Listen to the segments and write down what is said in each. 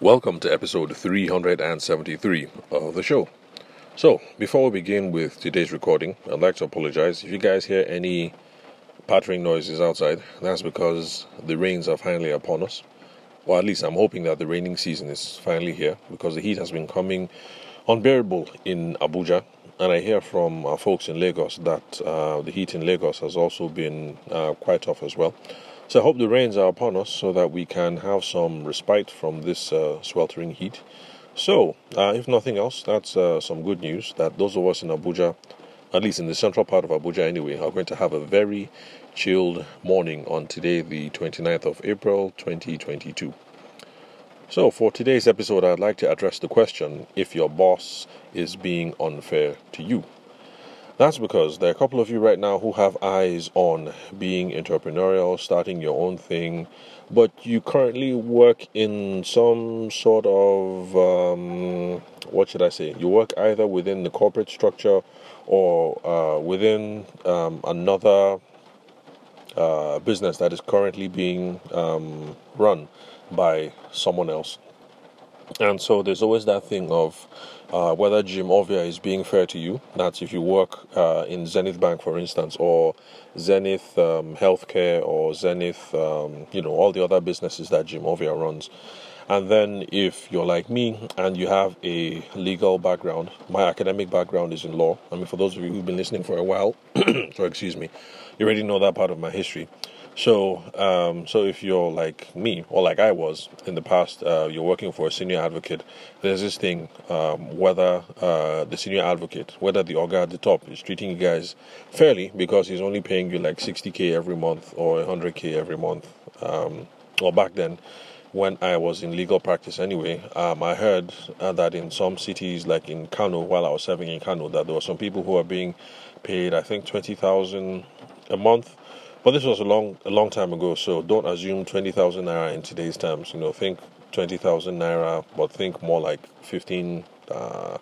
Welcome to episode 373 of the show. So, before we begin with today's recording, I'd like to apologize if you guys hear any pattering noises outside. That's because the rains are finally upon us. Or at least I'm hoping that the raining season is finally here because the heat has been coming unbearable in Abuja. And I hear from our folks in Lagos that uh, the heat in Lagos has also been uh, quite tough as well. So I hope the rains are upon us so that we can have some respite from this uh, sweltering heat. So, uh, if nothing else, that's uh, some good news that those of us in Abuja, at least in the central part of Abuja anyway, are going to have a very chilled morning on today, the 29th of April 2022. So, for today's episode, I'd like to address the question if your boss is being unfair to you. That's because there are a couple of you right now who have eyes on being entrepreneurial, starting your own thing, but you currently work in some sort of, um, what should I say? You work either within the corporate structure or uh, within um, another uh, business that is currently being um, run by someone else. And so there's always that thing of uh, whether Jim Ovia is being fair to you. That's if you work uh, in Zenith Bank, for instance, or Zenith um, Healthcare, or Zenith, um, you know, all the other businesses that Jim Ovia runs. And then if you're like me and you have a legal background, my academic background is in law. I mean, for those of you who've been listening for a while, so excuse me, you already know that part of my history. So, um, so if you're like me or like I was in the past, uh, you're working for a senior advocate. There's this thing um, whether uh, the senior advocate, whether the Oga at the top is treating you guys fairly because he's only paying you like 60k every month or 100k every month. Um, or back then, when I was in legal practice anyway, um, I heard uh, that in some cities, like in Kano, while I was serving in Kano, that there were some people who are being paid, I think, 20,000 a month but this was a long, a long time ago, so don't assume 20,000 naira in today's terms. You know, think 20,000 naira, but think more like 15, uh,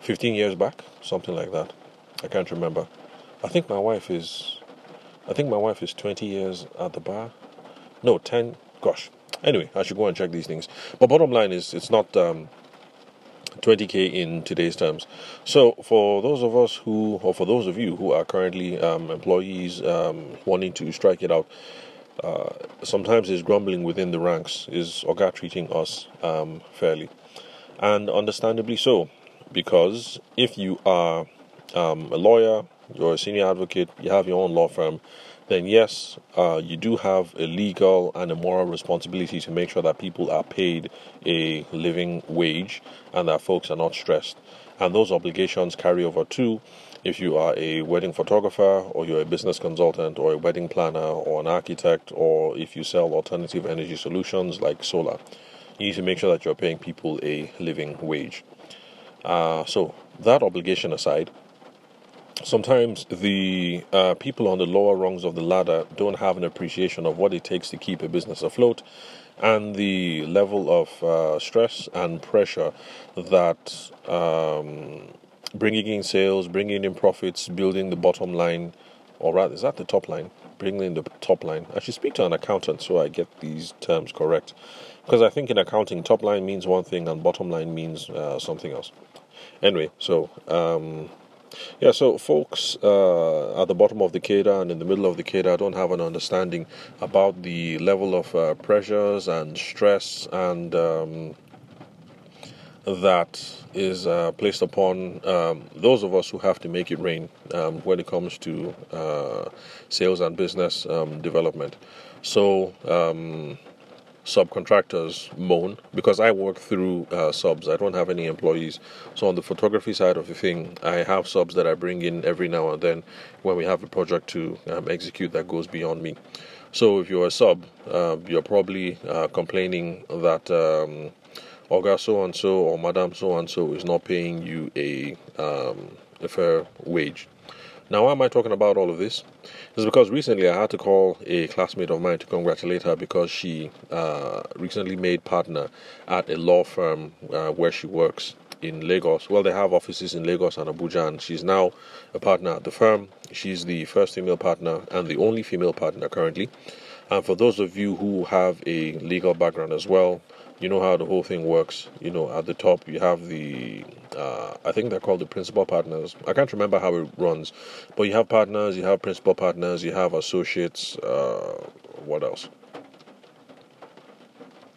15 years back, something like that. I can't remember. I think my wife is, I think my wife is 20 years at the bar. No, 10. Gosh. Anyway, I should go and check these things. But bottom line is, it's not. Um, 20k in today's terms. So, for those of us who, or for those of you who are currently um, employees um, wanting to strike it out, uh, sometimes there's grumbling within the ranks. Is Oga treating us um, fairly? And understandably so, because if you are um, a lawyer, you're a senior advocate, you have your own law firm, then yes, uh, you do have a legal and a moral responsibility to make sure that people are paid a living wage and that folks are not stressed. And those obligations carry over too if you are a wedding photographer or you're a business consultant or a wedding planner or an architect or if you sell alternative energy solutions like solar. You need to make sure that you're paying people a living wage. Uh, so, that obligation aside, sometimes the uh, people on the lower rungs of the ladder don't have an appreciation of what it takes to keep a business afloat and the level of uh, stress and pressure that um, bringing in sales, bringing in profits, building the bottom line, or rather, is that the top line? Bringing in the top line. I should speak to an accountant so I get these terms correct. Because I think in accounting, top line means one thing and bottom line means uh, something else. Anyway, so um, yeah, so folks uh, at the bottom of the cadre and in the middle of the cadre don't have an understanding about the level of uh, pressures and stress and um, that is uh, placed upon um, those of us who have to make it rain um, when it comes to uh, sales and business um, development. So, um, subcontractors moan because I work through uh, subs. I don't have any employees. So on the photography side of the thing, I have subs that I bring in every now and then when we have a project to um, execute that goes beyond me. So if you're a sub, uh, you're probably uh, complaining that um, Oga so and so or Madam so and so is not paying you a um, a fair wage. Now, why am I talking about all of this? It's because recently I had to call a classmate of mine to congratulate her because she uh, recently made partner at a law firm uh, where she works in Lagos. Well, they have offices in Lagos and Abuja, and she's now a partner at the firm. She's the first female partner and the only female partner currently. And for those of you who have a legal background as well, you know how the whole thing works. You know, at the top you have the, uh, I think they're called the principal partners. I can't remember how it runs, but you have partners, you have principal partners, you have associates. Uh, what else?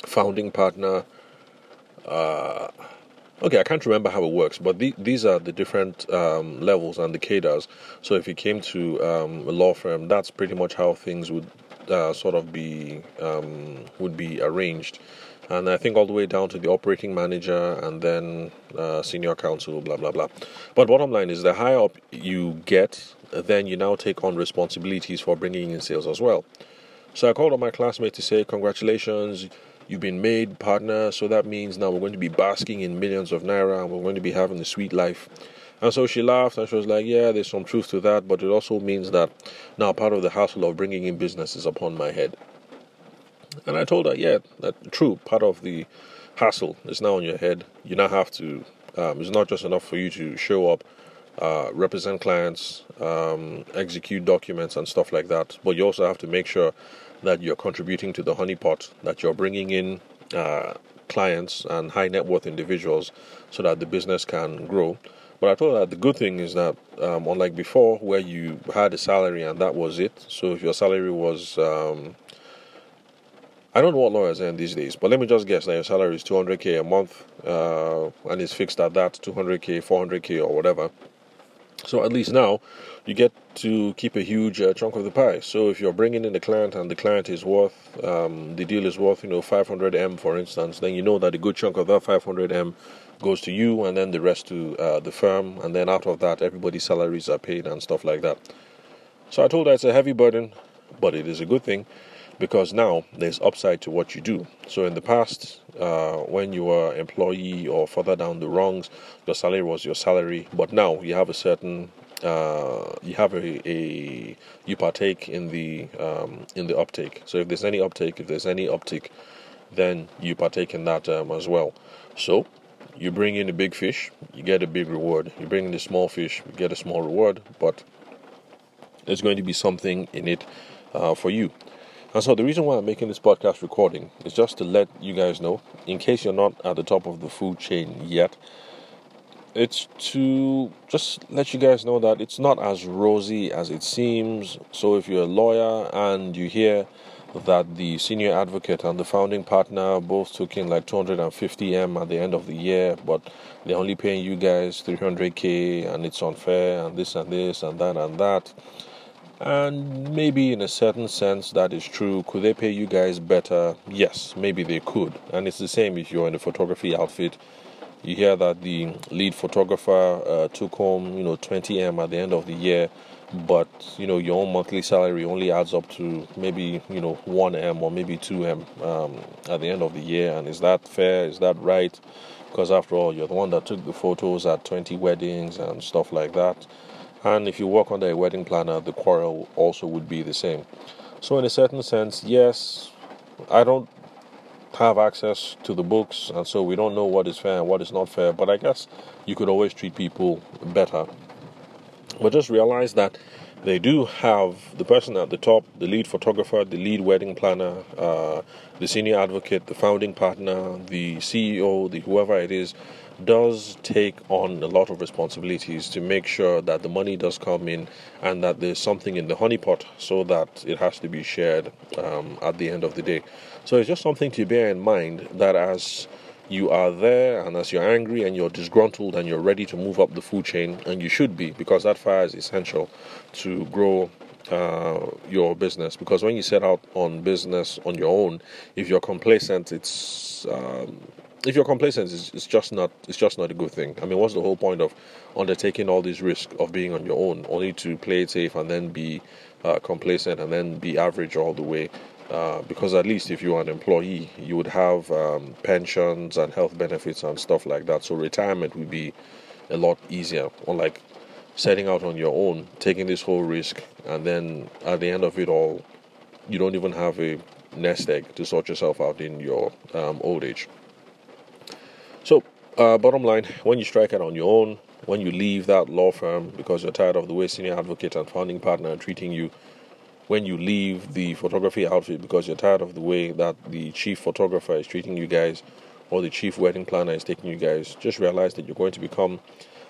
Founding partner. Uh, okay, I can't remember how it works, but the, these are the different um, levels and the cadres. So if you came to um, a law firm, that's pretty much how things would uh, sort of be um, would be arranged and I think all the way down to the operating manager and then uh, senior counsel, blah blah blah. But bottom line is, the higher up you get, then you now take on responsibilities for bringing in sales as well. So I called on my classmate to say, "Congratulations, you've been made partner. So that means now we're going to be basking in millions of naira, and we're going to be having the sweet life." And so she laughed and she was like, Yeah, there's some truth to that, but it also means that now part of the hassle of bringing in business is upon my head. And I told her, yeah, that true. Part of the hassle is now on your head. You now have to. Um, it's not just enough for you to show up, uh, represent clients, um, execute documents and stuff like that. But you also have to make sure that you're contributing to the honeypot, that you're bringing in uh, clients and high net worth individuals, so that the business can grow. But I told her the good thing is that, um, unlike before, where you had a salary and that was it. So if your salary was um, I don't know what lawyers earn these days, but let me just guess that your salary is 200k a month uh, and it's fixed at that 200k, 400k, or whatever. So at least now you get to keep a huge uh, chunk of the pie. So if you're bringing in the client and the client is worth, um, the deal is worth, you know, 500m for instance, then you know that a good chunk of that 500m goes to you and then the rest to uh, the firm. And then out of that, everybody's salaries are paid and stuff like that. So I told her it's a heavy burden, but it is a good thing because now there's upside to what you do. So in the past, uh, when you were employee or further down the rungs, your salary was your salary, but now you have a certain uh, you have a, a, you partake in the um, in the uptake. So if there's any uptake, if there's any uptick, then you partake in that um, as well. So you bring in a big fish, you get a big reward. You bring in the small fish, you get a small reward, but there's going to be something in it uh, for you. And so the reason why I'm making this podcast recording is just to let you guys know, in case you're not at the top of the food chain yet, it's to just let you guys know that it's not as rosy as it seems. So if you're a lawyer and you hear that the senior advocate and the founding partner both took in like 250m at the end of the year, but they're only paying you guys 300k and it's unfair and this and this and that and that and maybe in a certain sense that is true. Could they pay you guys better? Yes, maybe they could. And it's the same if you're in a photography outfit. You hear that the lead photographer uh, took home, you know, 20m at the end of the year, but you know your own monthly salary only adds up to maybe you know 1m or maybe 2m um, at the end of the year. And is that fair? Is that right? Because after all, you're the one that took the photos at 20 weddings and stuff like that. And if you work under a wedding planner, the quarrel also would be the same. So, in a certain sense, yes, I don't have access to the books, and so we don't know what is fair and what is not fair. But I guess you could always treat people better. But just realize that they do have the person at the top, the lead photographer, the lead wedding planner, uh, the senior advocate, the founding partner, the CEO, the whoever it is does take on a lot of responsibilities to make sure that the money does come in and that there's something in the honeypot so that it has to be shared um, at the end of the day. So it's just something to bear in mind that as you are there and as you're angry and you're disgruntled and you're ready to move up the food chain, and you should be because that fire is essential to grow uh, your business because when you set out on business on your own, if you're complacent, it's um, if you're complacent, it's, it's, just not it's just not a good thing. I mean, what's the whole point of undertaking all this risk of being on your own, only to play it safe and then be uh, complacent and then be average all the way? Uh, because at least if you are an employee, you would have um, pensions and health benefits and stuff like that. So retirement would be a lot easier. Unlike setting out on your own, taking this whole risk, and then at the end of it all, you don't even have a nest egg to sort yourself out in your um, old age. So, uh, bottom line, when you strike out on your own, when you leave that law firm because you're tired of the way senior advocate and founding partner are treating you, when you leave the photography outfit because you're tired of the way that the chief photographer is treating you guys or the chief wedding planner is taking you guys, just realize that you're going to become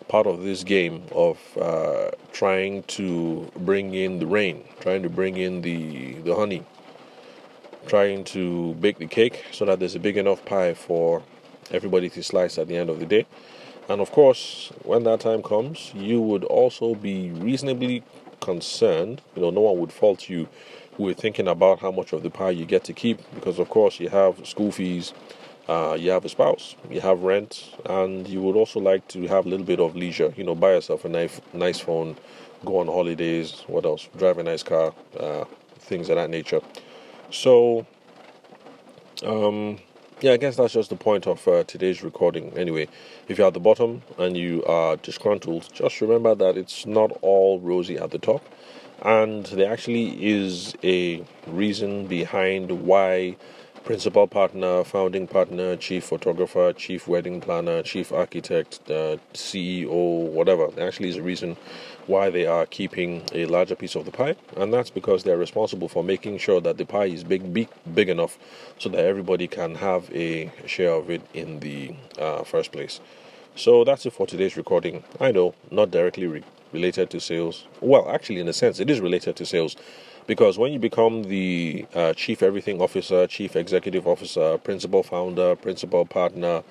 part of this game of uh, trying to bring in the rain, trying to bring in the, the honey, trying to bake the cake so that there's a big enough pie for everybody to slice at the end of the day. And of course, when that time comes, you would also be reasonably concerned. You know, no one would fault you with thinking about how much of the pie you get to keep because, of course, you have school fees, uh, you have a spouse, you have rent, and you would also like to have a little bit of leisure. You know, buy yourself a nice, nice phone, go on holidays. What else? Drive a nice car, uh, things of that nature. So, um, yeah, I guess that's just the point of uh, today's recording. Anyway, if you're at the bottom and you are disgruntled, just remember that it's not all rosy at the top, and there actually is a reason behind why principal partner, founding partner, chief photographer, chief wedding planner, chief architect, uh, CEO, whatever. Actually is a reason why they are keeping a larger piece of the pie, and that's because they're responsible for making sure that the pie is big, big, big enough so that everybody can have a share of it in the uh, first place. So that's it for today's recording. I know, not directly re- related to sales. Well, actually, in a sense, it is related to sales because when you become the uh, chief everything officer, chief executive officer, principal founder, principal partner,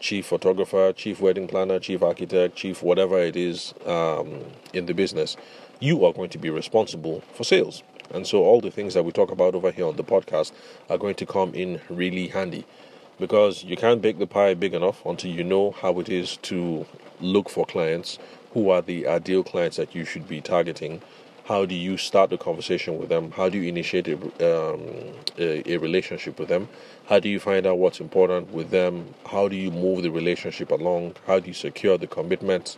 chief photographer, chief wedding planner, chief architect, chief whatever it is um, in the business, you are going to be responsible for sales. And so all the things that we talk about over here on the podcast are going to come in really handy because you can't bake the pie big enough until you know how it is to look for clients who are the ideal clients that you should be targeting how do you start the conversation with them? How do you initiate a, um, a, a, relationship with them? How do you find out what's important with them? How do you move the relationship along? How do you secure the commitment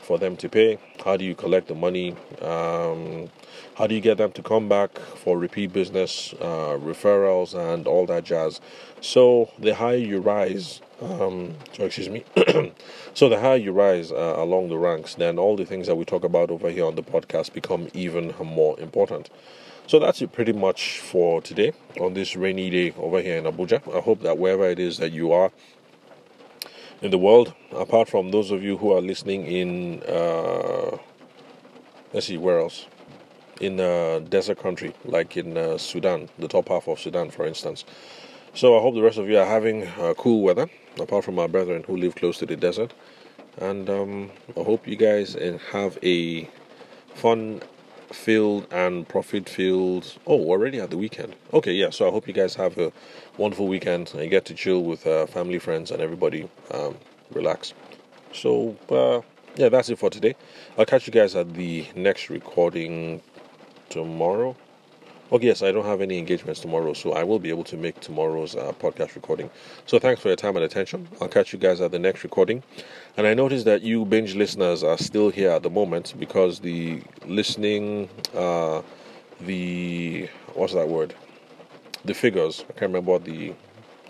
for them to pay? How do you collect the money? Um, how do you get them to come back for repeat business uh, referrals and all that jazz? So the higher you rise um, so excuse me. so the higher you rise uh, along the ranks, then all the things that we talk about over here on the podcast become even more important. So that's it pretty much for today on this rainy day over here in Abuja. I hope that wherever it is that you are in the world, apart from those of you who are listening in, uh, let's see, where else? In a desert country, like in uh, Sudan, the top half of Sudan, for instance. So I hope the rest of you are having uh, cool weather apart from our brethren who live close to the desert. And um, I hope you guys uh, have a fun filled and profit filled. Oh, already at the weekend. Okay, yeah. So I hope you guys have a wonderful weekend and get to chill with uh, family, friends, and everybody. Um, relax. So uh, yeah, that's it for today. I'll catch you guys at the next recording tomorrow. Okay, yes, I don't have any engagements tomorrow, so I will be able to make tomorrow's uh, podcast recording. So thanks for your time and attention. I'll catch you guys at the next recording. And I noticed that you binge listeners are still here at the moment because the listening, uh, the what's that word? The figures. I can't remember what the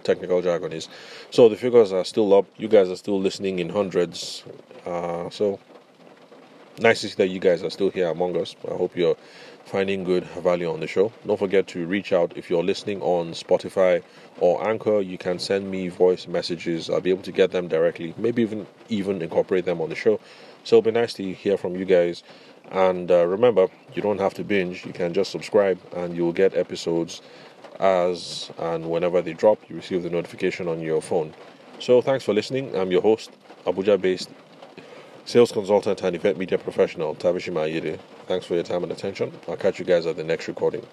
technical jargon is. So the figures are still up. You guys are still listening in hundreds. Uh, so nice to see that you guys are still here among us. I hope you're finding good value on the show. Don't forget to reach out if you're listening on Spotify or Anchor. You can send me voice messages. I'll be able to get them directly. Maybe even even incorporate them on the show. So it'll be nice to hear from you guys. And uh, remember, you don't have to binge. You can just subscribe, and you'll get episodes as and whenever they drop. You receive the notification on your phone. So thanks for listening. I'm your host, Abuja-based sales consultant and event media professional, Tabishima Ayede. Thanks for your time and attention. I'll catch you guys at the next recording.